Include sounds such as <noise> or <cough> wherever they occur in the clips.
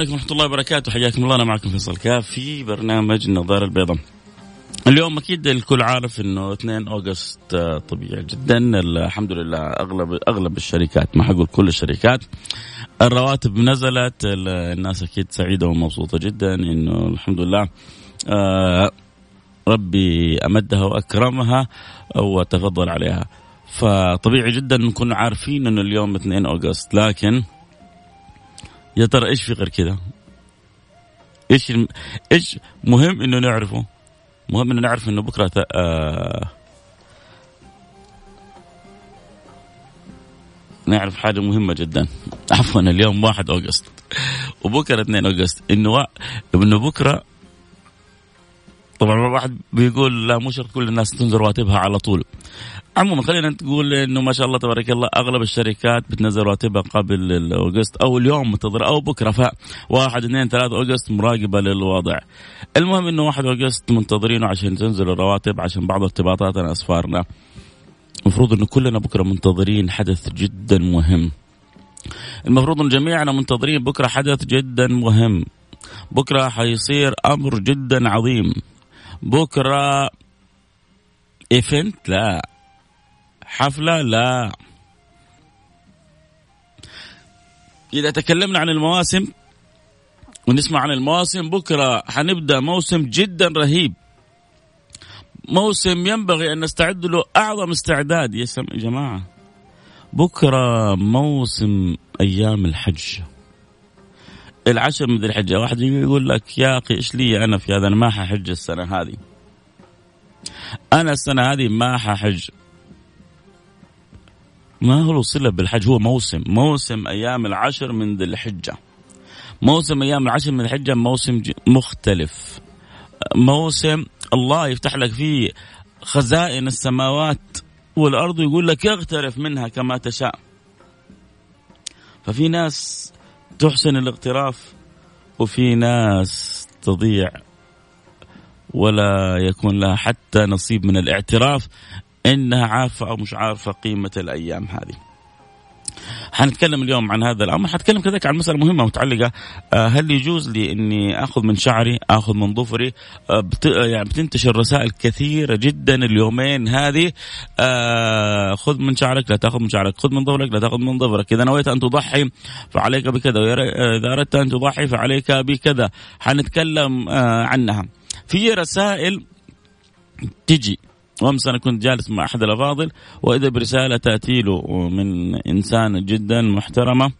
عليكم ورحمة الله وبركاته. حياكم الله أنا معكم فيصل كاف في برنامج النظارة البيضاء. اليوم أكيد الكل عارف أنه 2 أوغست طبيعي جدا. الحمد لله أغلب أغلب الشركات ما حقول كل الشركات. الرواتب نزلت الناس أكيد سعيدة ومبسوطة جدا أنه الحمد لله آه ربي أمدها وأكرمها وتفضل عليها. فطبيعي جدا نكون عارفين أنه اليوم 2 أوغست لكن يا ترى إيش في غير كذا؟ إيش الم... إيش مهم إنه نعرفه؟ مهم إنه نعرف إنه بكرة ت... آه... نعرف حاجة مهمة جدا <laughs> عفوا اليوم 1 أوغست وبكرة 2 أوغست إنه و... إنه بكرة طبعا واحد بيقول لا مو شرط كل الناس تنزل رواتبها على طول عموما خلينا نقول إنه ما شاء الله تبارك الله أغلب الشركات بتنزل رواتبها قبل اوغست أو اليوم منتظر أو بكرة ف 1 2 3 August مراقبة للوضع. المهم إنه 1 August منتظرينه عشان تنزل الرواتب عشان بعض ارتباطاتنا أسفارنا. المفروض إنه كلنا بكرة منتظرين حدث جدا مهم. المفروض ان جميعنا منتظرين بكرة حدث جدا مهم. بكرة حيصير أمر جدا عظيم. بكرة event لا حفلة؟ لا. إذا تكلمنا عن المواسم ونسمع عن المواسم بكرة حنبدأ موسم جدا رهيب. موسم ينبغي أن نستعد له أعظم استعداد. يا جماعة بكرة موسم أيام الحج. العشر من ذي الحجة. واحد يقول لك يا أخي إيش لي أنا في هذا؟ أنا ما ححج السنة هذه. أنا السنة هذه ما ححج. ما هو صلة بالحج؟ هو موسم. موسم أيام العشر من ذي الحجة. موسم أيام العشر من الحجة موسم مختلف. موسم الله يفتح لك فيه خزائن السماوات والأرض يقول لك اغترف منها كما تشاء. ففي ناس تحسن الاغتراف وفي ناس تضيع. ولا يكون لها حتى نصيب من الاعتراف. إنها عارفة أو مش عارفة قيمة الأيام هذه. حنتكلم اليوم عن هذا الأمر، حنتكلم كذلك عن مسألة مهمة متعلقة. آه، هل يجوز لي إني آخذ من شعري، آخذ من ظفري، آه، بت... يعني بتنتشر رسائل كثيرة جدا اليومين هذه. آه، خذ من شعرك لا تأخذ من شعرك، خذ من ظفرك لا تأخذ من ظفرك، إذا نويت أن تضحي فعليك بكذا، وإذا أردت أن تضحي فعليك بكذا، حنتكلم عنها. في رسائل تجي. وامس أنا كنت جالس مع أحد الأفاضل وإذا برسالة تأتي له من إنسان جدا محترمة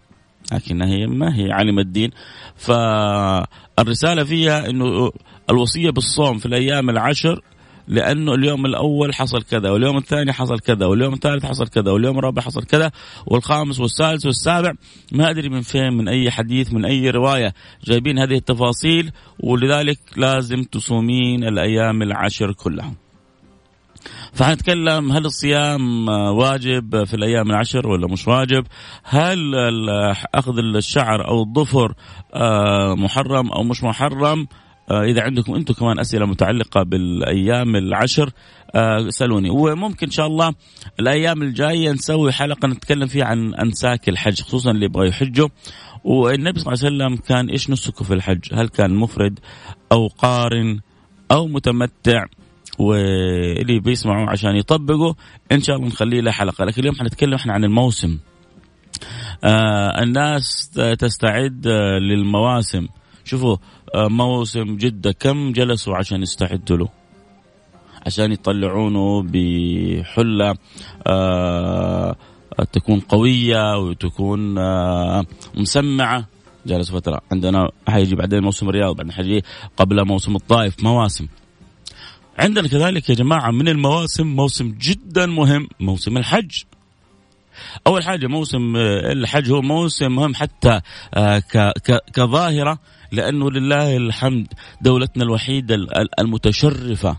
لكنها هي ما هي عالم الدين فالرسالة فيها إنه الوصية بالصوم في الأيام العشر لأنه اليوم الأول حصل كذا واليوم الثاني حصل كذا واليوم الثالث حصل كذا واليوم الرابع حصل كذا والخامس والسادس والسابع ما أدري من فين من أي حديث من أي رواية جايبين هذه التفاصيل ولذلك لازم تصومين الأيام العشر كلها. فحنتكلم هل الصيام واجب في الأيام العشر ولا مش واجب؟ هل أخذ الشعر أو الظفر آه، محرم أو مش محرم؟ آه، إذا عندكم أنتم كمان أسئلة متعلقة بالأيام العشر آه، اسالوني وممكن إن شاء الله الأيام الجاية نسوي حلقة نتكلم فيها عن أنساك الحج خصوصا اللي يبغى يحجوا والنبي صلى الله عليه وسلم كان إيش نسكه في الحج؟ هل كان مفرد أو قارن أو متمتع؟ واللي بيسمعوا عشان يطبقوا. إن شاء الله نخليه له حلقة. لكن اليوم حنتكلم إحنا عن الموسم. آه الناس تستعد للمواسم. شوفوا آه موسم جدة. كم جلسوا عشان يستعدوا له؟ عشان يطلعونه بحلة آه تكون قوية وتكون آه، مسمعة. جالس فترة. عندنا حيجي بعدين موسم الرياض بعدين حيجي قبل موسم الطائف. مواسم. عندنا كذلك يا جماعة من المواسم موسم جدا مهم موسم الحج. أول حاجة موسم آه، الحج هو موسم مهم حتى آه، كظاهرة لأنه لله الحمد دولتنا الوحيدة المتشرفة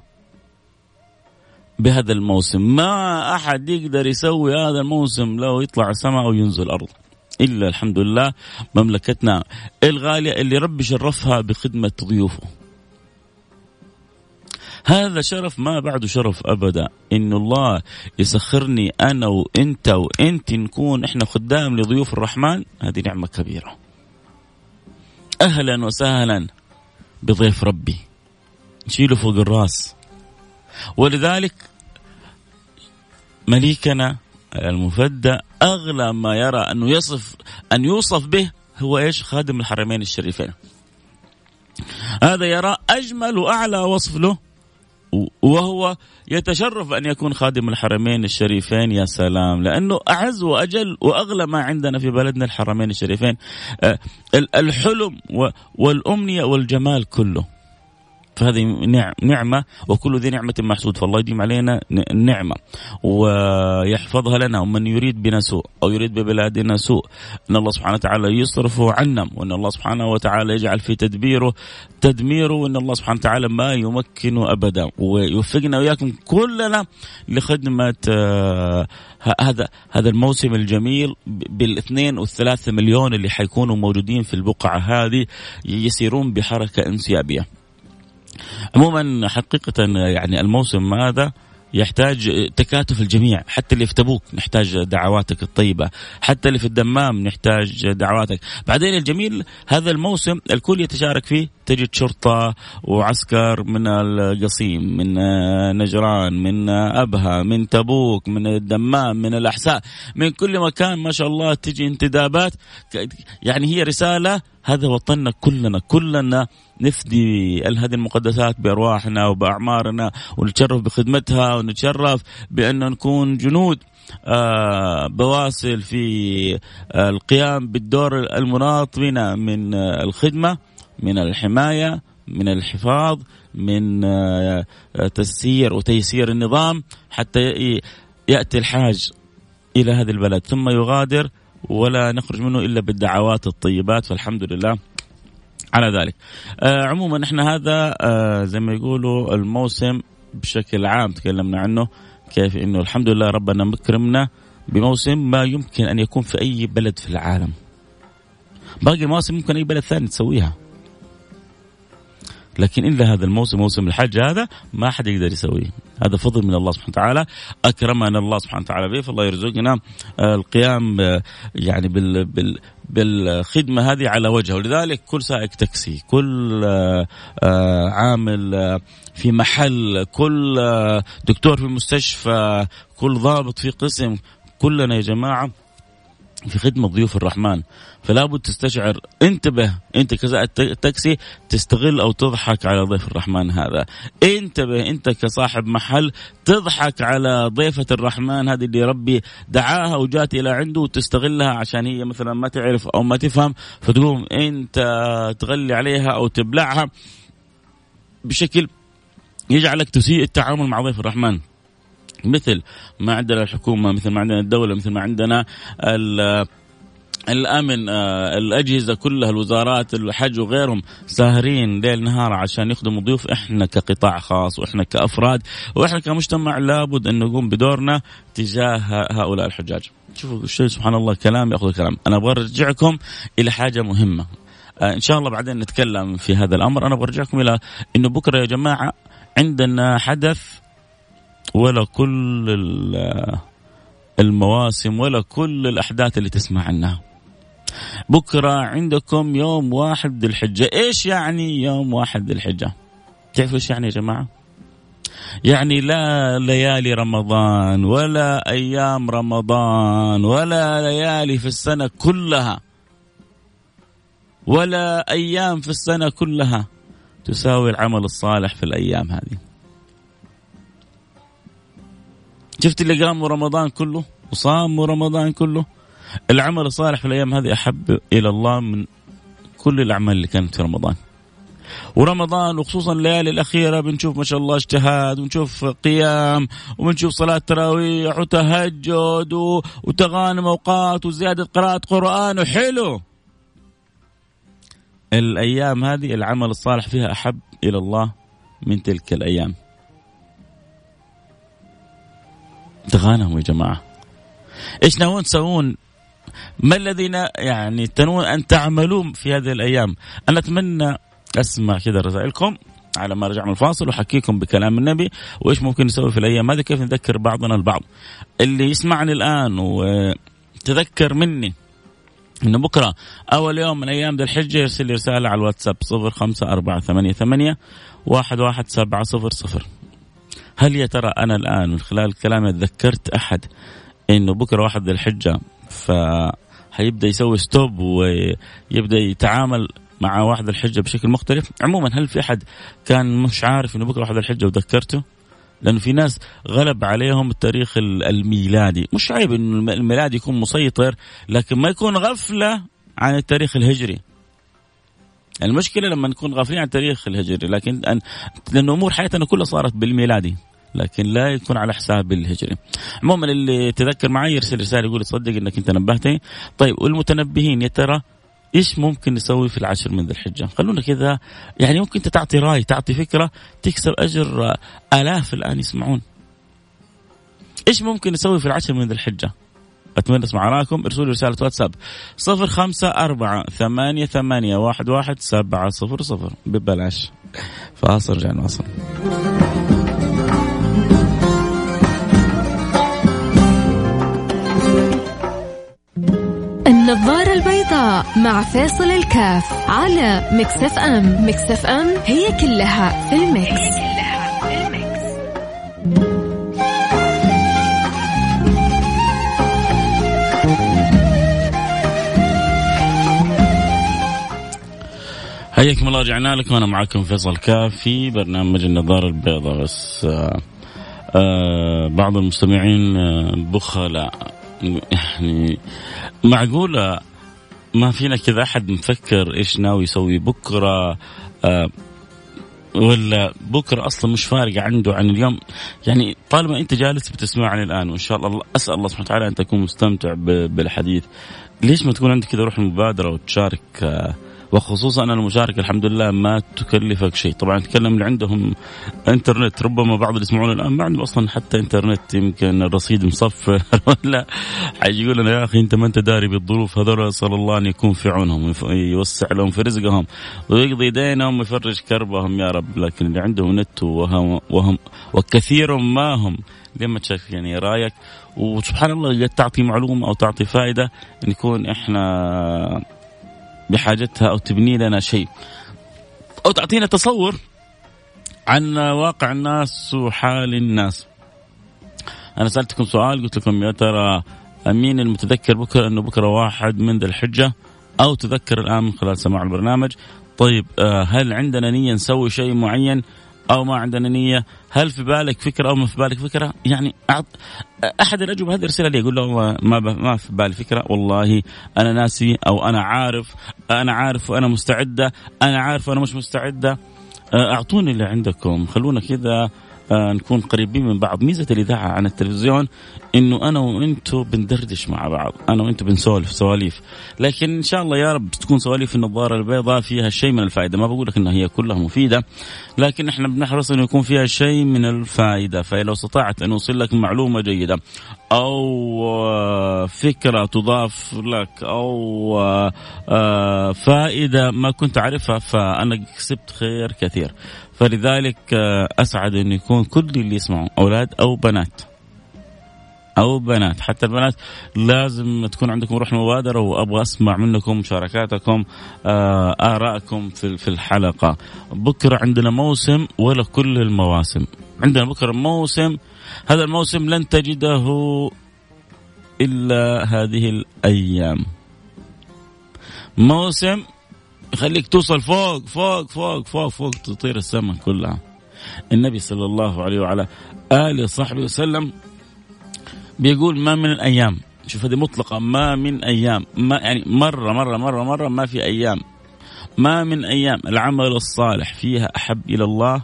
بهذا الموسم. ما أحد يقدر يسوي هذا الموسم لو يطلع السماء أو ينزل الأرض إلا الحمد لله مملكتنا الغالية اللي ربي شرفها بخدمة ضيوفه. هذا شرف ما بعده شرف أبدا. انه الله يسخرني أنا وإنت وإنت نكون إحنا خدام لضيوف الرحمن. هذه نعمة كبيرة. أهلا وسهلا بضيف ربي. نشيله فوق الراس. ولذلك مليكنا المفدى أغلى ما يرى انه يصف أن يوصف به هو إيش؟ خادم الحرمين الشريفين. هذا يرى أجمل وأعلى وصف له وهو يتشرف أن يكون خادم الحرمين الشريفين يا سلام. لأنه أعز وأجل وأغلى ما عندنا في بلدنا الحرمين الشريفين. آه، الحلم والأمنية والجمال كله. فهذه نعمة وكل ذي نعمة محسود فالله يديم علينا النعمة ويحفظها لنا. ومن يريد بنا سوء أو يريد ببلادنا سوء أن الله سبحانه وتعالى يصرفه عنا وأن الله سبحانه وتعالى يجعل في تدبيره تدميره وأن الله سبحانه وتعالى ما يمكنه أبدا. ويوفقنا وإياكم كلنا لخدمة آه، هذا هذا الموسم الجميل بالاثنين والثلاثة مليون اللي حيكونوا موجودين في البقعة هذه يسيرون بحركة انسيابية. عموما حقيقة يعني الموسم هذا يحتاج تكاتف الجميع حتى اللي في تبوك نحتاج دعواتك الطيبة حتى اللي في الدمام نحتاج دعواتك. بعدين الجميل هذا الموسم الكل يتشارك فيه تجد شرطة وعسكر من القصيم من نجران من أبها من تبوك من الدمام من الأحساء من كل مكان ما شاء الله تجي انتدابات. يعني هي رسالة هذا وطننا كلنا كلنا نفدي هذه المقدسات بأرواحنا وبأعمارنا ونتشرف بخدمتها ونتشرف بأن نكون جنود آه بواسل في آه القيام بالدور المناط بنا من آه الخدمة من الحماية من الحفاظ من تسيير وتيسير النظام حتى يأتي الحاج إلى هذه البلد ثم يغادر ولا نخرج منه إلا بالدعوات الطيبات فالحمد لله على ذلك. آه عموما إحنا هذا آه زي ما يقولوا الموسم بشكل عام تكلمنا عنه كيف إنه الحمد لله ربنا مكرمنا بموسم ما يمكن أن يكون في أي بلد في العالم. باقي المواسم ممكن أي بلد ثاني تسويها. لكن إلا هذا الموسم موسم الحج هذا ما حد يقدر يسويه. هذا فضل من الله سبحانه وتعالى أكرمنا الله سبحانه وتعالى به فالله يرزقنا آه، القيام آه، يعني بال بال بالخدمة هذه على وجهه. ولذلك كل سائق تاكسي كل آه، عامل في محل كل دكتور في مستشفى كل ضابط في قسم كلنا يا جماعة في خدمة ضيوف الرحمن. فلا بد تستشعر انتبه انت كسائق تاكسي تستغل أو تضحك على ضيف الرحمن هذا. انتبه انت كصاحب محل تضحك على ضيفة الرحمن هذه اللي ربي دعاها وجات إلى عنده وتستغلها عشان هي مثلا ما تعرف أو ما تفهم فتقوم انت تغلي عليها أو تبلعها بشكل يجعلك تسيء التعامل مع ضيف الرحمن. مثل ما عندنا الحكومة مثل ما عندنا الدولة مثل ما عندنا الأمن آه، الأجهزة كلها الوزارات الحج وغيرهم ساهرين ليل نهار عشان يخدموا ضيوف إحنا كقطاع خاص وإحنا كأفراد وإحنا كمجتمع لابد أن نقوم بدورنا تجاه هؤلاء الحجاج. شوفوا الشيء سبحان الله كلام يأخذ كلام، أنا أبغى أرجعكم إلى حاجة مهمة. آه، إن شاء الله بعدين نتكلم في هذا الأمر، أنا أبغى أرجعكم إلى إنه بكرة يا جماعة عندنا حدث ولا كل المواسم ولا كل الأحداث اللي تسمع عنها. بكرة عندكم يوم واحد ذي الحجة. إيش يعني يوم واحد ذي الحجة؟ تعرفوا إيش يعني يا جماعة؟ يعني لا ليالي رمضان ولا أيام رمضان ولا ليالي في السنة كلها. ولا أيام في السنة كلها. تساوي العمل الصالح في الأيام هذه. شفت اللي قاموا رمضان كله وصاموا رمضان كله؟ العمل الصالح في الأيام هذه أحب إلى الله من كل الأعمال اللي كانت في رمضان. ورمضان وخصوصا الليالي الأخيرة بنشوف ما شاء الله اجتهاد ونشوف قيام وبنشوف صلاة تراويح وتهجد وتغانم أوقات وزيادة قراءة قرآن وحلو. الأيام هذه العمل الصالح فيها أحب إلى الله من تلك الأيام. تغانموا يا جماعة. إيش ناويين تسوون؟ ما الذي يعني تنوون أن تعملون في هذه الأيام؟ أنا أتمنى أسمع كذا رسائلكم على ما رجع من الفاصل وحكيكم بكلام النبي وإيش ممكن نسوي في الأيام هذه كيف نذكر بعضنا البعض. اللي يسمعني الآن وتذكر مني إنه بكرة اول يوم من أيام ذي الحجة يرسل لي رسالة على الواتساب صفر خمسة أربعة ثمانية ثمانية واحد واحد سبعة صفر صفر. هل يا ترى أنا الآن من خلال كلامي تذكرت أحد إنه بكرة واحد ذي الحجة ف حيبدا يسوي ستوب ويبدأ يتعامل مع واحد الحجة بشكل مختلف؟ عموما هل في أحد كان مش عارف أنه بكرة واحد الحجة وذكرته لأنه في ناس غلب عليهم التاريخ الميلادي. مش عيب أنه الميلاد يكون مسيطر لكن ما يكون غفلة عن التاريخ الهجري. المشكلة لما نكون غافلين عن التاريخ الهجري لكن أن لأن أمور حياتنا كلها صارت بالميلادي لكن لا يكون على حساب الهجري عموما اللي تذكر معي يرسل رسالة يقول صدق إنك أنت نبهتني طيب والمتنبهين يا ترى إيش ممكن نسوي في العشر من ذي الحجة؟ خلونا كذا يعني ممكن أنت تعطي رأي تعطي فكرة تكسب أجر آلاف الآن يسمعون. إيش ممكن نسوي في العشر من ذي الحجة؟ أتمنى أسمع آراءكم ارسلوا لي رسالة واتساب. صفر خمسة أربعة ثمانية ثمانية واحد واحد سبعة صفر صفر. ببلاش. فاصل رجع نواصل النظارة البيضاء مع فاصل الكاف على Mix FM Mix FM. هي كلها في ال mix, هي كلها في ال mix. حياكم الله رجعنا لكم. أنا معكم فيصل كاف في برنامج النظارة البيضاء. بس آه آه بعض المستمعين آه بخلاء. يعني معقولة ما فينا كذا أحد مفكر إيش ناوي يسوي بكرة آه ولا بكرة أصلا مش فارقة عنده عن اليوم. يعني طالما أنت جالس بتسمعني الآن وإن شاء الله أسأل الله سبحانه وتعالى أن تكون مستمتع بالحديث. ليش ما تكون عندك كذا روح المبادرة وتشارك آه وخصوصا ان المشاركة الحمد لله ما تكلفك شيء، طبعا نتكلم اللي عندهم إنترنت ربما بعض اللي يسمعون الآن ما عندهم أصلا حتى إنترنت يمكن الرصيد مصفر. <laughs> ولا حيجي يقول لنا يا أخي أنت ما أنت داري بالظروف هذول؟ أسأل الله أن يكون في عونهم يوسع لهم في رزقهم ويقضي دينهم ويفرج كربهم. يا رب، لكن اللي عندهم نت وهم, وهم وكثير ما هم. لما تشارك يعني رأيك؟ وسبحان الله قد تعطي معلومة أو تعطي فائدة نكون إحنا بحاجتها أو تبني لنا شيء. أو تعطينا تصور عن واقع الناس وحال الناس. أنا سألتكم سؤال قلت لكم يا ترى مين المتذكر بكرة إنه بكرة واحد من ذي الحجة؟ أو تذكر الآن من خلال سماع البرنامج. طيب آه، هل عندنا نية نسوي شيء معين؟ أو ما عندنا نية. هل في بالك فكرة أو ما في بالك فكرة؟ يعني أعط... أحد الاجوبه هذه ارسلها لي أقول له ما ب... ما في بالي فكرة. والله أنا ناسي أو أنا عارف أنا عارف وأنا مستعدة أنا عارف وأنا مش مستعدة. أعطوني اللي عندكم. خلونا كذا. نكون قريبين من بعض. ميزة الإذاعة عن التلفزيون إنه أنا وأنتم بندردش مع بعض. أنا وأنتم بنسولف سواليف. لكن إن شاء الله يا رب تكون سواليف النظارة البيضاء فيها شيء من الفائدة. ما بقول لك إنها هي كلها مفيدة لكن إحنا بنحرص إنه يكون فيها شيء من الفائدة. فلو استطعت أن أوصل لك معلومة جيدة أو آه، فكرة تضاف لك أو آه، آه، فائدة ما كنت اعرفها فأنا كسبت خير كثير. فلذلك أسعد انه يكون كل اللي يسمعوا أولاد أو بنات. أو بنات حتى البنات لازم تكون عندكم روح مبادرة وأبغى أسمع منكم مشاركاتكم آه آرائكم في في الحلقة. بكرة عندنا موسم ولا كل المواسم. عندنا بكرة موسم. هذا الموسم لن تجده إلا هذه الأيام. موسم يخليك توصل فوق فوق فوق فوق فوق تطير السماء كلها. النبي صلى الله عليه وعلى آله وصحبه وسلم بيقول ما من الأيام. شوف هذه مطلقة. ما من أيام. ما يعني مرة مرة مرة مرة ما في أيام. ما من أيام. العمل الصالح فيها أحب إلى الله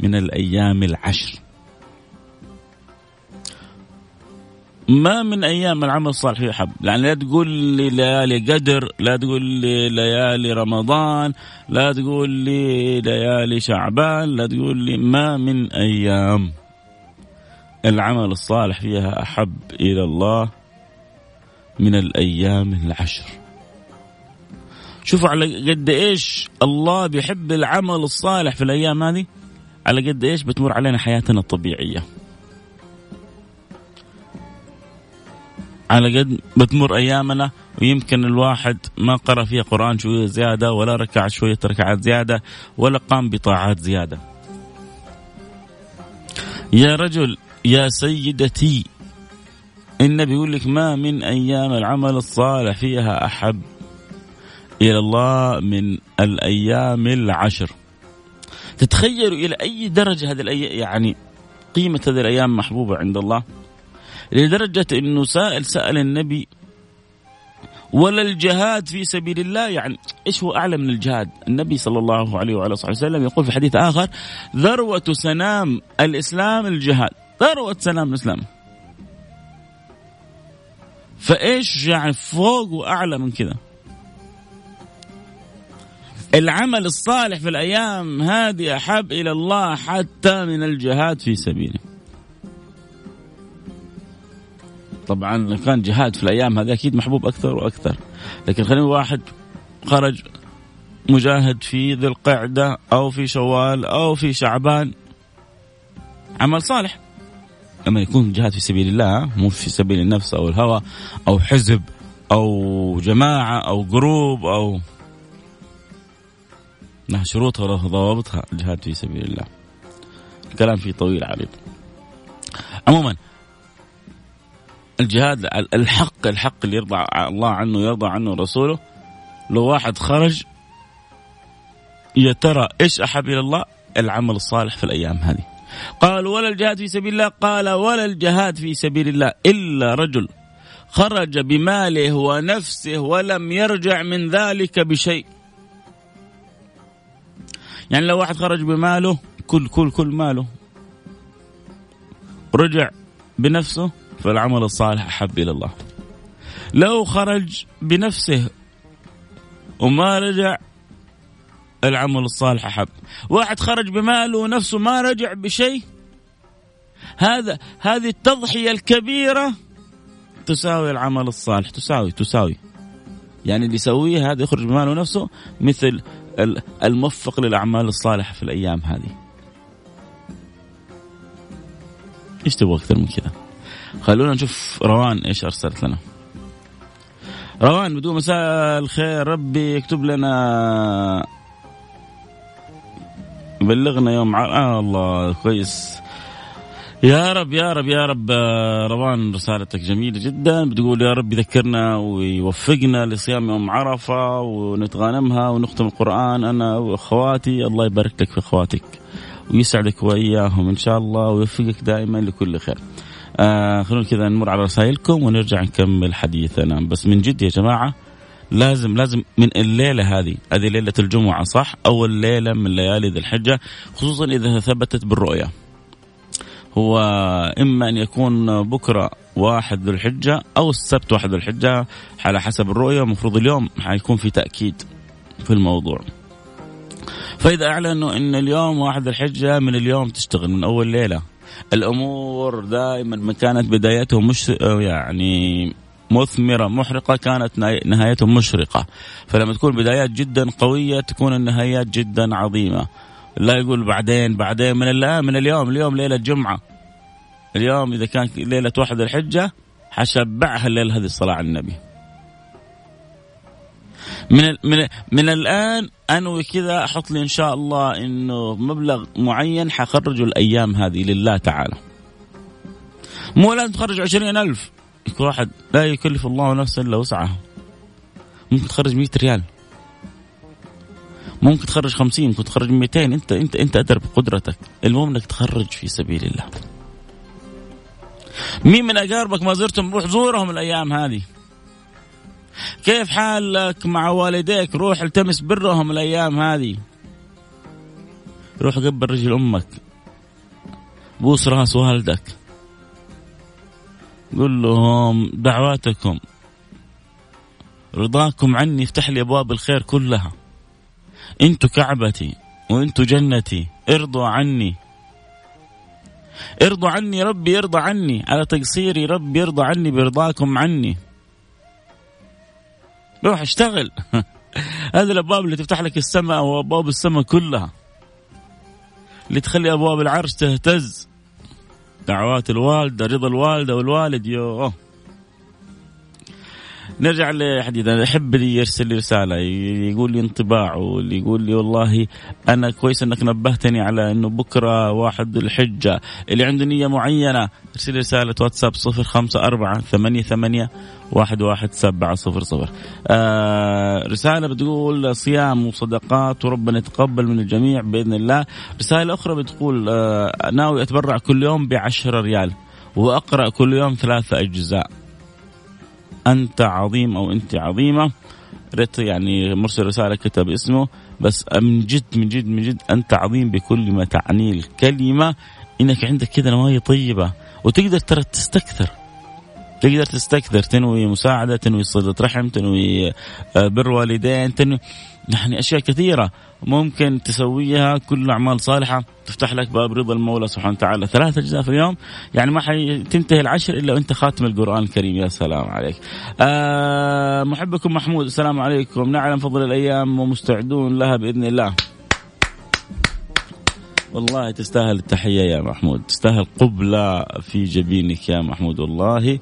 من الأيام العشر. ما من أيام العمل الصالح فيها حب. يعني لا تقول لي ليالي قدر لا تقول لي ليالي رمضان لا تقول لي ليالي شعبان لا تقول لي ما من أيام العمل الصالح فيها أحب إلى الله من الأيام العشر. شوفوا على قد إيش الله بيحب العمل الصالح في الأيام هذه. على قد إيش بتمر علينا حياتنا الطبيعية. على قد بتمر أيامنا ويمكن الواحد ما قرأ فيها قرآن شوية زيادة ولا ركع شوية ركعات زيادة ولا قام بطاعات زيادة. يا رجل يا سيدتي النبي يقول لك ما من أيام العمل الصالح فيها أحب إلى الله من الأيام العشر. تتخيلوا إلى أي درجة هذه الأيام يعني قيمة هذه الأيام محبوبة عند الله. لدرجة أنه سائل سأل النبي ولا الجهاد في سبيل الله يعني إيش هو أعلى من الجهاد؟ النبي صلى الله عليه وعلى اله وسلم يقول في حديث آخر ذروة سنام الإسلام الجهاد، ذروة سنام الإسلام. فإيش يعني فوق واعلى من كذا؟ العمل الصالح في الأيام هذه أحب إلى الله حتى من الجهاد في سبيله. طبعا كان جهاد في الأيام هذه أكيد محبوب أكثر وأكثر. لكن خلينا واحد خرج مجاهد في ذي القعدة أو في شوال أو في شعبان. عمل صالح. لما يكون جهاد في سبيل الله مو في سبيل النفس أو الهوى أو حزب أو جماعة أو جروب أو لها شروطها وضوابطها الجهاد في سبيل الله. الكلام فيه طويل عريض. عموما الجهاد الحق الحق اللي يرضى الله عنه يرضى عنه رسوله لو واحد خرج يا ترى إيش أحب إلى الله؟ العمل الصالح في الأيام هذه. قال ولا الجهاد في سبيل الله. قال ولا الجهاد في سبيل الله إلا رجل خرج بماله ونفسه ولم يرجع من ذلك بشيء. يعني لو واحد خرج بماله كل كل كل ماله رجع بنفسه فالعمل الصالح أحب إلى الله. لو خرج بنفسه وما رجع العمل الصالح أحب. واحد خرج بماله ونفسه ما رجع بشيء هذا هذه التضحية الكبيرة تساوي العمل الصالح. تساوي تساوي. يعني اللي يسويه هذا يخرج بماله ونفسه مثل الموفق للأعمال الصالحة في الأيام هذه. إيش تبغى أكثر من كذا؟ خلونا نشوف روان إيش أرسلت لنا. روان بدون مساء الخير ربي يكتب لنا. يبلغنا يوم ع... آه الله كويس. يا رب يا رب يا رب آه، روان رسالتك جميلة جدا. بتقول يا رب يذكرنا ويوفقنا لصيام يوم عرفة ونتغانمها ونختم القرآن. أنا وأخواتي الله يبارك لك في أخواتك ويسعدك وإياهم إن شاء الله ويوفقك دائما لكل خير. آه خلونا كذا نمر على رسائلكم ونرجع نكمل حديثنا. بس من جد يا جماعة لازم لازم من الليلة هذه هذه ليلة الجمعة صح؟ أول ليلة من ليالي ذي الحجة خصوصا إذا ثبتت بالرؤية. هو إما أن يكون بكرة واحد ذو الحجة أو السبت واحد ذو الحجة على حسب الرؤية المفروض اليوم حيكون في تأكيد في الموضوع. فإذا أعلنوا إن اليوم واحد الحجة من اليوم تشتغل من أول ليلة. الأمور دائما ما كانت بدايته مش يعني مثمرة محرقة كانت نهايته مشرقة. فلما تكون بدايات جدا قوية تكون النهايات جدا عظيمة. لا يقول بعدين بعدين من الآن من اليوم اليوم ليلة جمعة. اليوم إذا كان ليلة واحد الحجة حشبعها الليلة هذه الصلاة على النبي. من من من الآن انوي كذا أحط لي إن شاء الله إنه مبلغ معين حخرجه الأيام هذه لله تعالى. مو لازم تخرج عشرين ألف يكون واحد لا يكلف الله نفسا إلا وسعها. ممكن تخرج 100 ريال. ممكن تخرج 50 ممكن تخرج 200 انت انت أنت ادرى بقدرتك المهم إنك تخرج في سبيل الله. مين من أقاربك ما زرتهم روح زورهم الأيام هذه كيف حالك مع والديك؟ روح التمس برهم الأيام هذه. روح قبل رجل أمك. بوس راس والدك. قل لهم دعواتكم. رضاكم عني يفتح لي أبواب الخير كلها. أنتوا كعبتي وانتوا جنتي ارضوا عني. ارضوا عني ربي يرضى عني. على تقصيري ربي يرضى عني برضاكم عني. روح اشتغل. <laughs> هذه الأبواب اللي تفتح لك السماء وأبواب السماء كلها. اللي تخلي أبواب العرش تهتز. دعوات الوالدة رضا الوالدة والوالد يوه. نرجع لحديث أنا أحب اللي يرسل لي رسالة يقول لي انطباعه اللي يقول لي والله أنا كويس أنك نبهتني على إنه بكرة واحد الحجة اللي عنده نية معينة. ارسل لي رسالة واتساب صفر خمسة أربعة ثمانية ثمانية واحد واحد سبعة صفر صفر. آه رسالة بتقول صيام وصدقات وربنا يتقبل من الجميع بإذن الله. رسالة أخرى بتقول آه ناوي أتبرع كل يوم بعشرة ريال وأقرأ كل يوم ثلاثة أجزاء. أنت عظيم أو أنت عظيمة. ريت يعني مرسل رسالة كتب اسمه. بس من جد من جد من جد أنت عظيم بكل ما تعنيه الكلمة. إنك عندك كذا نوايا طيبة وتقدر ترى تستكثر. تقدر تستكثر تنوي مساعدة تنوي صله رحم تنوي آه، بر والدين تنوي يعني أشياء كثيرة ممكن تسويها كل أعمال صالحة تفتح لك باب رضا المولى سبحانه وتعالى ثلاثة أجزاء في اليوم يعني ما حتنتهي العشر إلا وأنت خاتم القرآن الكريم يا سلام عليك. آه محبكم محمود السلام عليكم نعلم فضل الأيام ومستعدون لها بإذن الله. والله تستاهل التحية يا محمود. تستاهل قبلة في جبينك يا محمود والله.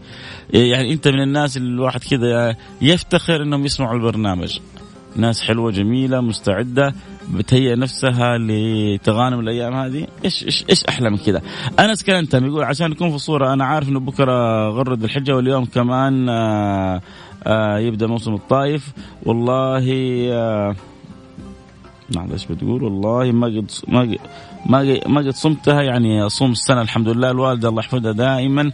يعني أنت من الناس اللي الواحد كذا يفتخر أنهم يسمعوا البرنامج. ناس حلوة جميلة مستعدة بتهيئ نفسها لتغانم الأيام هذه. إيش إيش إيش أحلى من كذا؟ أنس كلنتم يقول عشان نكون في الصورة أنا عارف إنه بكرة غرد الحجة واليوم كمان آآ آآ يبدأ موسم الطائف. والله نعم إيش بتقول والله ما قد ما ما ما قد صمتها يعني اصوم السنة الحمد لله الوالده الله يحفظها دائما.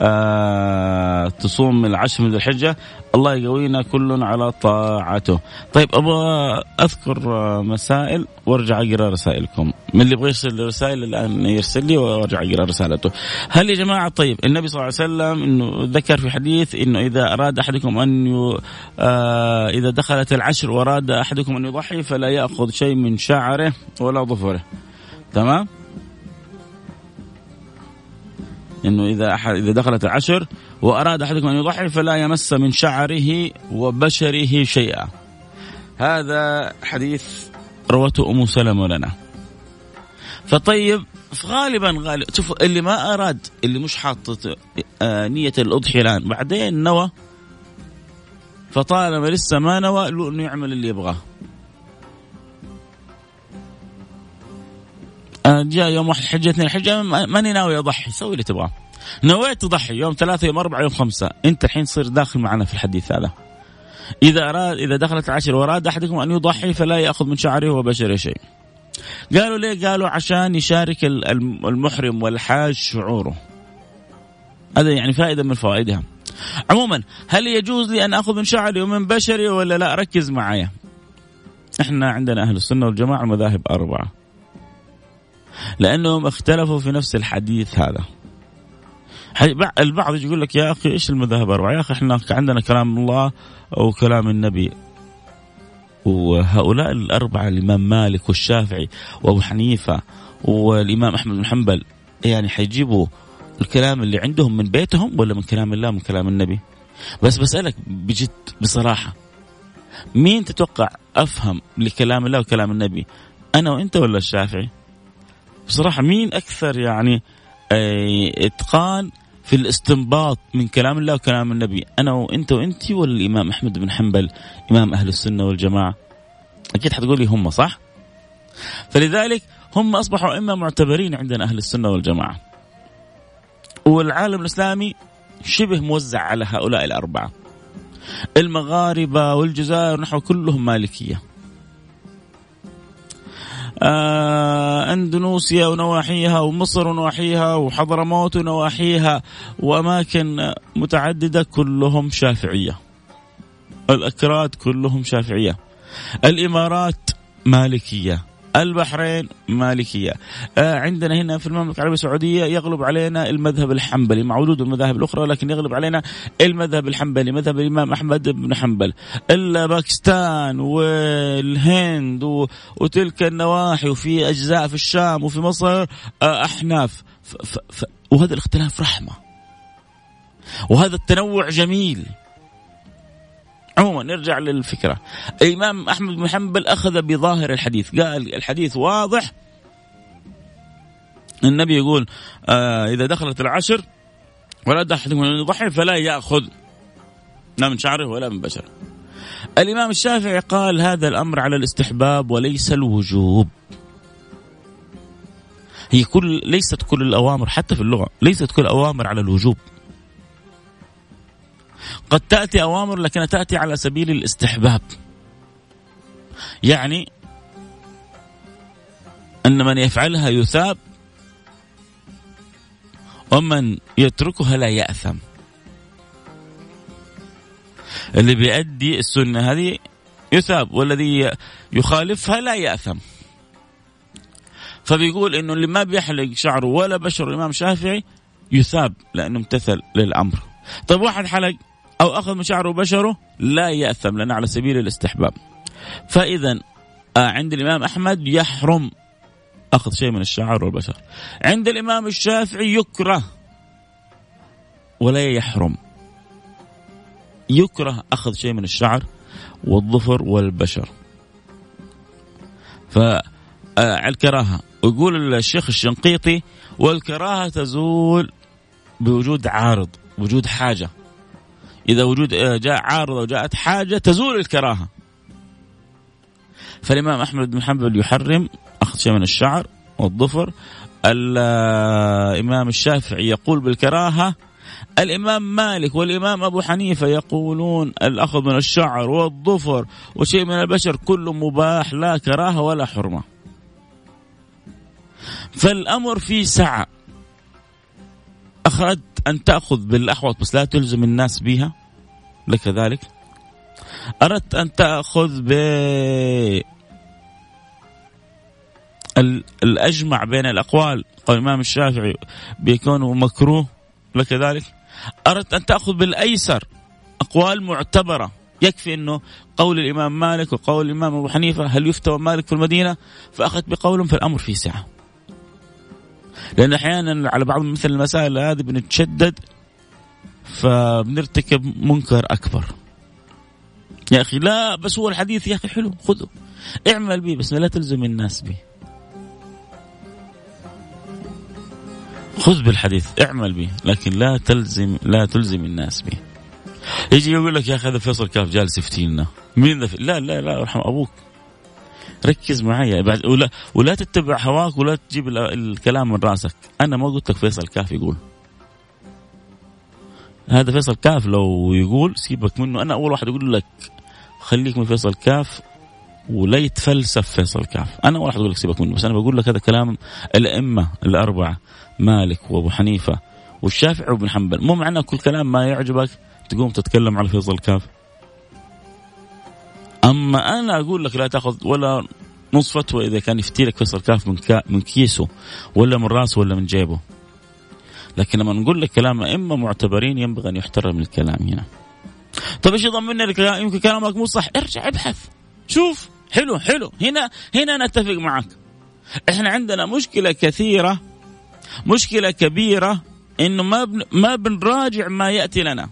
آه تصوم العشر من ذي الحجة. الله يقوينا كل على طاعته. طيب أبغى أذكر مسائل وأرجع أقرأ رسائلكم. من اللي يبغى يرسل رسائل الآن يرسل لي وأرجع أقرأ رسالته. هل يا جماعة طيب النبي صلى الله عليه وسلم أنه ذكر في حديث أنه إذا أراد أحدكم أن ي... آه إذا دخلت العشر وأراد أحدكم أن يضحي فلا يأخذ شيء من شعره ولا ظفره. تمام؟ إنه إذا أحد إذا دخلت العشر وأراد أحدكم أن يضحي فلا يمس من شعره وبشره شيئا. هذا حديث روته أم سلمة لنا. فطيب غالبا غالبا شوف اللي ما أراد اللي مش حاطط آه، نية الأضحية الآن بعدين نوى فطالما لسه ما نوى له إنه يعمل اللي يبغاه. جاء يوم واحد اثنين حجة ماني ناوي أضحي سوي اللي تبغاه. نويت تضحي يوم ثلاثة يوم أربعة يوم خمسة. أنت الحين تصير داخل معنا في الحديث هذا. إذا أراد إذا دخلت العشر وأراد أحدكم أن يضحي فلا يأخذ من شعره وبشره شيء. قالوا ليه؟ قالوا عشان يشارك المحرم والحاج شعوره. هذا يعني فائدة من فوائدها. عموما هل يجوز لي أن أخذ من شعري ومن بشري ولا لا؟ ركز معايا. إحنا عندنا أهل السنة والجماعة المذاهب أربعة. لأنهم اختلفوا في نفس الحديث هذا البعض يقول لك يا أخي إيش المذاهب اربعه؟ يا أخي إحنا عندنا كلام الله وكلام النبي وهؤلاء الأربعة الإمام مالك والشافعي وأبو حنيفة والإمام أحمد بن حنبل يعني حيجيبوا الكلام اللي عندهم من بيتهم ولا من كلام الله من كلام النبي؟ بس بسألك بجد بصراحة مين تتوقع أفهم لكلام الله وكلام النبي؟ أنا وأنت ولا الشافعي؟ بصراحة مين أكثر يعني إتقان في الاستنباط من كلام الله وكلام النبي؟ أنا وأنت وأنت ولا الإمام أحمد بن حنبل إمام أهل السنة والجماعة. أكيد حتقولي هم صح؟ فلذلك هم أصبحوا أئمة معتبرين عندنا أهل السنة والجماعة. والعالم الإسلامي شبه موزع على هؤلاء الأربعة. المغاربة والجزائر نحو كلهم مالكية. آه اندونوسيا ونواحيها ومصر ونواحيها وحضرموت ونواحيها وأماكن متعددة كلهم شافعية. الأكراد كلهم شافعية. الإمارات مالكية. البحرين مالكية. آه عندنا هنا في المملكة العربية السعودية يغلب علينا المذهب الحنبلي مع وجود المذاهب الأخرى لكن يغلب علينا المذهب الحنبلي مذهب الإمام أحمد بن حنبل. باكستان والهند. وتلك النواحي وفي أجزاء في الشام وفي مصر آه أحناف. ف... ف... ف... وهذا الاختلاف رحمة. وهذا التنوع جميل. عموما نرجع للفكرة. الإمام أحمد بن حنبل أخذ بظاهر الحديث. قال الحديث واضح. النبي يقول آه إذا دخلت العشر ولا احدكم ان يضحي فلا يأخذ لا من شعره ولا من بشره. الإمام الشافعي قال هذا الأمر على الاستحباب وليس الوجوب. هي كل ليست كل الأوامر حتى في اللغة ليست كل الأوامر على الوجوب. قد تأتي أوامر لكنها تأتي على سبيل الاستحباب. يعني أن من يفعلها يثاب ومن يتركها لا يأثم. اللي بيأدي السنة هذه يثاب والذي يخالفها لا يأثم. فبيقول إنه اللي ما بيحلق شعره ولا بشر الإمام الشافعي يثاب لأنه امتثل للأمر. طيب واحد حلق أو أخذ من شعره وبشره لا يأثم لأنه على سبيل الاستحباب. فإذا آه، عند الإمام أحمد يحرم أخذ شيء من الشعر والبشر. عند الإمام الشافعي يكره ولا يحرم. يكره أخذ شيء من الشعر والظفر والبشر. فالكراهة ويقول الشيخ الشنقيطي والكراهة تزول بوجود عارض وجود حاجة. إذا وجود آه، جاء عارض أو جاءت حاجة تزول الكراهة. فالإمام أحمد بن حنبل يحرم أخذ شيء من الشعر والظفر. الإمام الشافعي يقول بالكراهة الإمام مالك والإمام أبو حنيفة يقولون الأخذ من الشعر والظفر وشيء من البشر كله مباح لا كراهة ولا حرمة. فالأمر في سعة. أخذت أن تأخذ بالأحوط بس لا تلزم الناس بها لك ذلك؟ أردت أن تأخذ ب الأجمع بين الأقوال قال الإمام الشافعي بيكون مكروه لك ذلك؟ أردت أن تأخذ بالأيسر أقوال معتبرة يكفي أنه قول الإمام مالك وقول الإمام أبو حنيفة هل يفتوى مالك في المدينة؟ فأخذت بقولهم فالأمر في سعة لأن أحيانا على بعض مثل المسائل هذه بنتشدد فبنرتكب منكر أكبر. يا أخي لا بس هو الحديث يا أخي حلو خذه. اعمل به بس لا تلزم الناس به. خذ بالحديث اعمل به لكن لا تلزم لا تلزم الناس به. يجي يقول لك يا أخي هذا فيصل كاف جالس يفتينا. مين ذا لا لا لا ارحم أبوك. ركز معي بعد ولا ولا تتبع هواك ولا تجيب الكلام من راسك. أنا ما قلت لك فيصل كاف يقول. هذا فيصل كاف لو يقول سيبك منه. أنا أول واحد أقول لك خليك من فيصل كاف ولا يتفلسف فيصل كاف. أنا أول واحد أقول لك سيبك منه. بس أنا بقول لك هذا كلام الأئمة الأربعة مالك وأبو حنيفة والشافعي وابن حنبل. مو معنى كل كلام ما يعجبك تقوم تتكلم على فيصل كاف. أما أنا أقول لك لا تأخذ ولا نص فتوى إذا كان يفتي لك فيصل كاف من من كيسه ولا من رأسه ولا من جيبه. لكن لما نقول لك كلام أئمة معتبرين ينبغي أن يحترم الكلام هنا. طيب إيش يضمن لك يمكن كلامك مو صح. ارجع ابحث. شوف. حلو حلو. هنا هنا نتفق معك. إحنا عندنا مشكلة كثيرة مشكلة كبيرة إنه ما بن ما بنراجع ما يأتي لنا.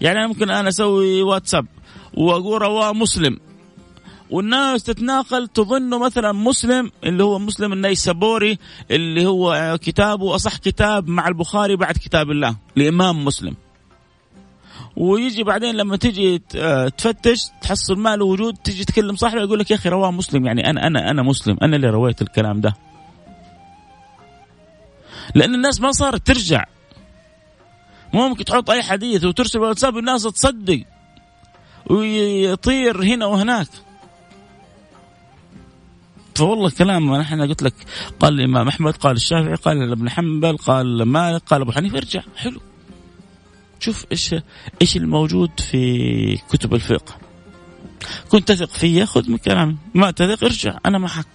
يعني ممكن أنا أسوي واتساب. واقول رواه مسلم. والناس تتناقل تظنه مثلا مسلم اللي هو مسلم النيسابوري اللي هو كتابه أصح كتاب مع البخاري بعد كتاب الله لإمام مسلم. ويجي بعدين لما تجي تفتش تحصل ما له وجود تجي تكلم صاحبه يقول لك يا أخي رواه مسلم يعني أنا أنا أنا مسلم أنا اللي رويت الكلام ده. لأن الناس ما صارت ترجع. ممكن تحط أي حديث وترسل واتساب الناس تصدق. ويطير هنا وهناك. فوالله كلام إحنا قلت لك قال الإمام أحمد قال الشافعي قال ابن حنبل قال مالك قال أبو حنيفة ارجع. حلو. شوف إيش إيش الموجود في كتب الفقه. كنت تثق فيا خذ من كلامي. ما تثق ارجع. أنا معك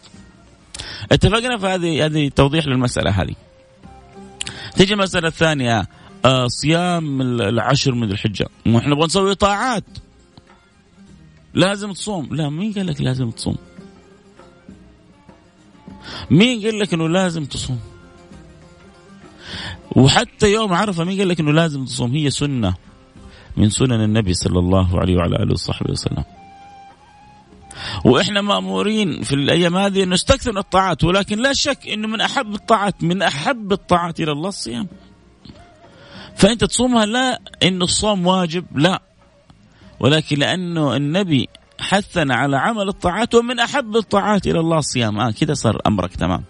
اتفقنا في هذه توضيح للمسألة هذه. تيجي المسألة الثانية آه صيام العشر من الحجة. وإحنا نبغى نسوي طاعات. لازم تصوم. لا مين قال لك لازم تصوم؟ مين قال لك إنه لازم تصوم؟ وحتى يوم عرفة مين قال لك إنه لازم تصوم؟ هي سنة من سنن النبي صلى الله عليه وعلى آله وصحبه وسلم. وإحنا مأمورين في الأيام هذه أن نستكثر من الطاعات ولكن لا شك إنه من أحب الطاعات من أحب الطاعات إلى الله الصيام. فأنت تصومها لا انه الصوم واجب لا. ولكن لأنه النبي حثنا على عمل الطاعات ومن أحب الطاعات إلى الله الصيام آه كذا صار أمرك تمام.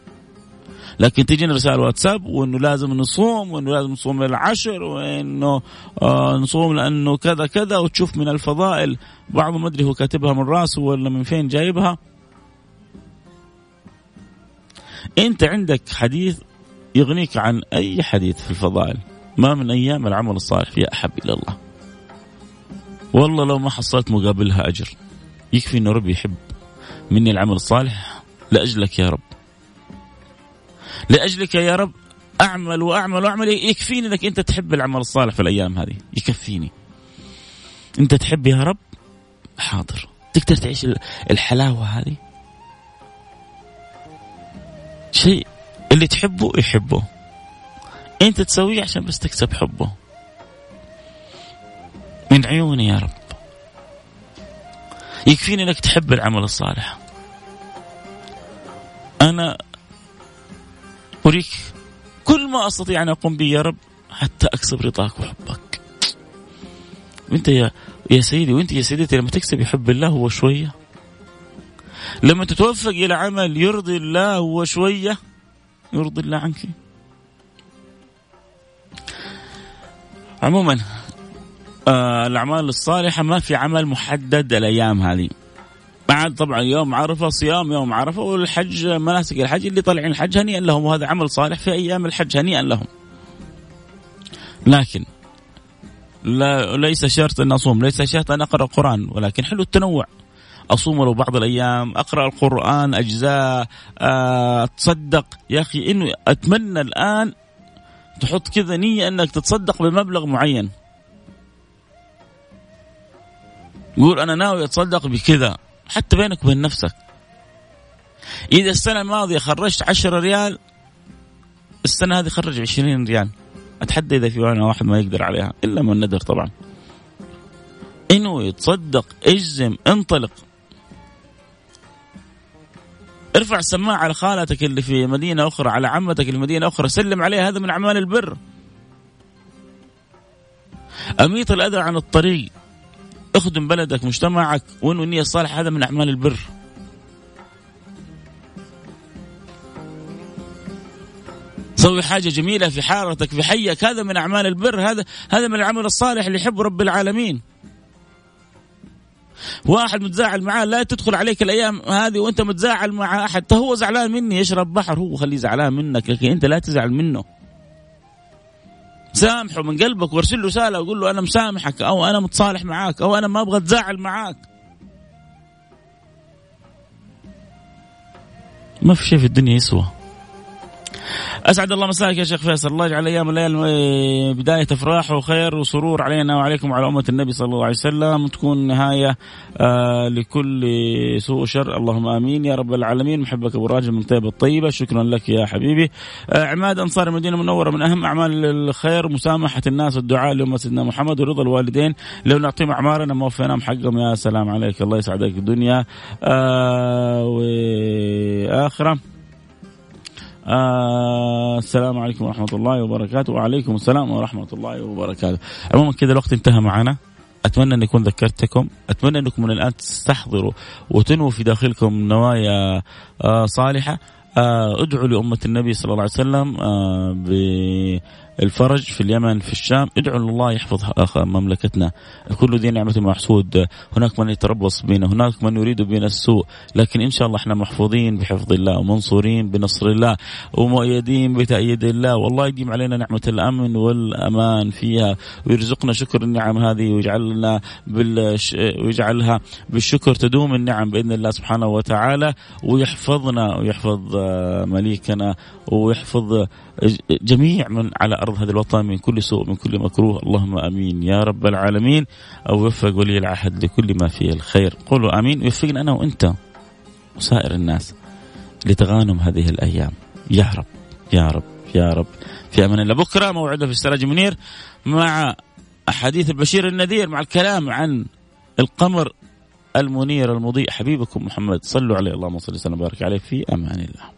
لكن تجينا رسائل واتساب وإنه لازم نصوم وإنه لازم نصوم العشر وإنه آه نصوم لأنه كذا كذا وتشوف من الفضائل. بعضهم ما أدري هو كاتبها من راسه ولا من فين جايبها. أنت عندك حديث يغنيك عن أي حديث في الفضائل؟ ما من أيام العمل الصالح فيها أحب إلى الله. والله لو ما حصلت مقابلها أجر. يكفي إنه ربي يحب. مني العمل الصالح لأجلك يا رب. لأجلك يا رب. أعمل وأعمل وأعمل. يكفيني إنك أنت تحب العمل الصالح في الأيام هذه. يكفيني. أنت تحب يا رب؟ حاضر. تقدر تعيش الحلاوة هذه؟ شيء اللي تحبه يحبه. أنت تسويه عشان بس تكسب حبه. من عيوني يا رب. يكفيني انك تحب العمل الصالح. أنا أريك كل ما أستطيع أن أقوم به يا رب حتى أكسب رضاك وحبك. وأنت يا يا سيدي وأنت يا سيدتي لما تكسب يحب الله هو شوية. لما تتوفق إلى عمل يرضي الله هو شوية يرضي الله عنك. عموما آه الأعمال الصالحة ما في عمل محدد الأيام هذه بعد طبعا يوم عرفة صيام يوم عرفة والحج مناسك الحج اللي طالعين الحج هنيئا لهم وهذا عمل صالح في أيام الحج هنيئا لهم. لكن لا ليس شرط أن أصوم، ليس شرط أن أقرأ القرآن، ولكن حلو التنوع. أصوم ولو بعض الأيام، أقرأ القرآن أجزاء، آه، أتصدق، يا أخي إنه أتمنى الآن تحط كذا نية أنك تتصدق بمبلغ معين. يقول أنا ناوي أتصدق بكذا. حتى بينك وبين نفسك. إذا السنة الماضية خرجت 10 ريال السنة هذه خرج 20 ريال. أتحدى إذا في واحد ما يقدر عليها إلا من ندر طبعا. إنه يتصدق اجزم انطلق. ارفع السماعة على خالتك اللي في مدينة أخرى على عمتك اللي في مدينة أخرى سلم عليها هذا من أعمال البر. أميط الأذى عن الطريق. اخدم بلدك مجتمعك وانو النية الصالحة هذا من أعمال البر. سوي حاجة جميلة في حارتك في حيك هذا من أعمال البر هذا هذا من العمل الصالح اللي يحب رب العالمين. واحد متزاعل معاه لا تدخل عليك الأيام هذه وأنت متزاعل مع أحد هو زعلان مني يشرب بحر هو خليه زعلان منك لكن أنت لا تزعل منه. سامحه من قلبك وارسل له رسالة وقول له أنا مسامحك أو أنا متصالح معاك أو أنا ما أبغى اتزاعل معاك. ما في شيء في الدنيا يسوى. أسعد الله مساك يا شيخ فيصل. الله يجعل أيام الليل بداية أفراح وخير وسرور علينا وعليكم وعلى أمة النبي صلى الله عليه وسلم. تكون نهاية آه لكل سوء وشر اللهم آمين. يا رب العالمين. محبك أبو راجل من طيب الطيبة. شكرا لك يا حبيبي. آه عماد أنصار المدينة المنورة. من أهم أعمال الخير مسامحة الناس والدعاء لأمة سيدنا محمد ورضا الوالدين. لو نعطيهم أعمارنا ما وفيناهم حقهم. يا سلام عليك. الله يسعدك الدنيا آه وآخرة. آه السلام عليكم ورحمة الله وبركاته. وعليكم السلام ورحمة الله وبركاته. عموما كذا الوقت انتهى معنا. أتمنى أن يكون ذكرتكم. أتمنى أنكم من الآن تستحضروا وتنووا في داخلكم نوايا آه صالحة. ادعوا لأمة النبي صلى الله عليه وسلم آه، بالفرج في اليمن في الشام ادعوا الله يحفظ مملكتنا. كل ذي نعمة محسود هناك من يتربص بنا هناك من يريد بنا السوء لكن إن شاء الله إحنا محفوظين بحفظ الله ومنصورين بنصر الله ومؤيدين بتأييد الله. والله يديم علينا نعمة الأمن والأمان فيها ويرزقنا شكر النعم هذه ويجعلنا بالش... ويجعلها بالشكر تدوم النعم بإذن الله سبحانه وتعالى ويحفظنا ويحفظ مليكنا ويحفظ جميع من على أرض هذا الوطن من كل سوء من كل مكروه. اللهم آمين يا رب العالمين. أو وفق ولي العهد لكل ما فيه الخير. قولوا آمين. ويوفقنا أنا وأنت وسائر الناس لتغانم هذه الأيام. يا رب يا رب يا رب. في أمان الله. بكرة موعدنا في السراج منير مع أحاديث البشير النذير مع الكلام عن القمر المنير المضيء. حبيبكم محمد صلوا عليه. اللهم صل وسلم وبارك عليه. في أمان الله.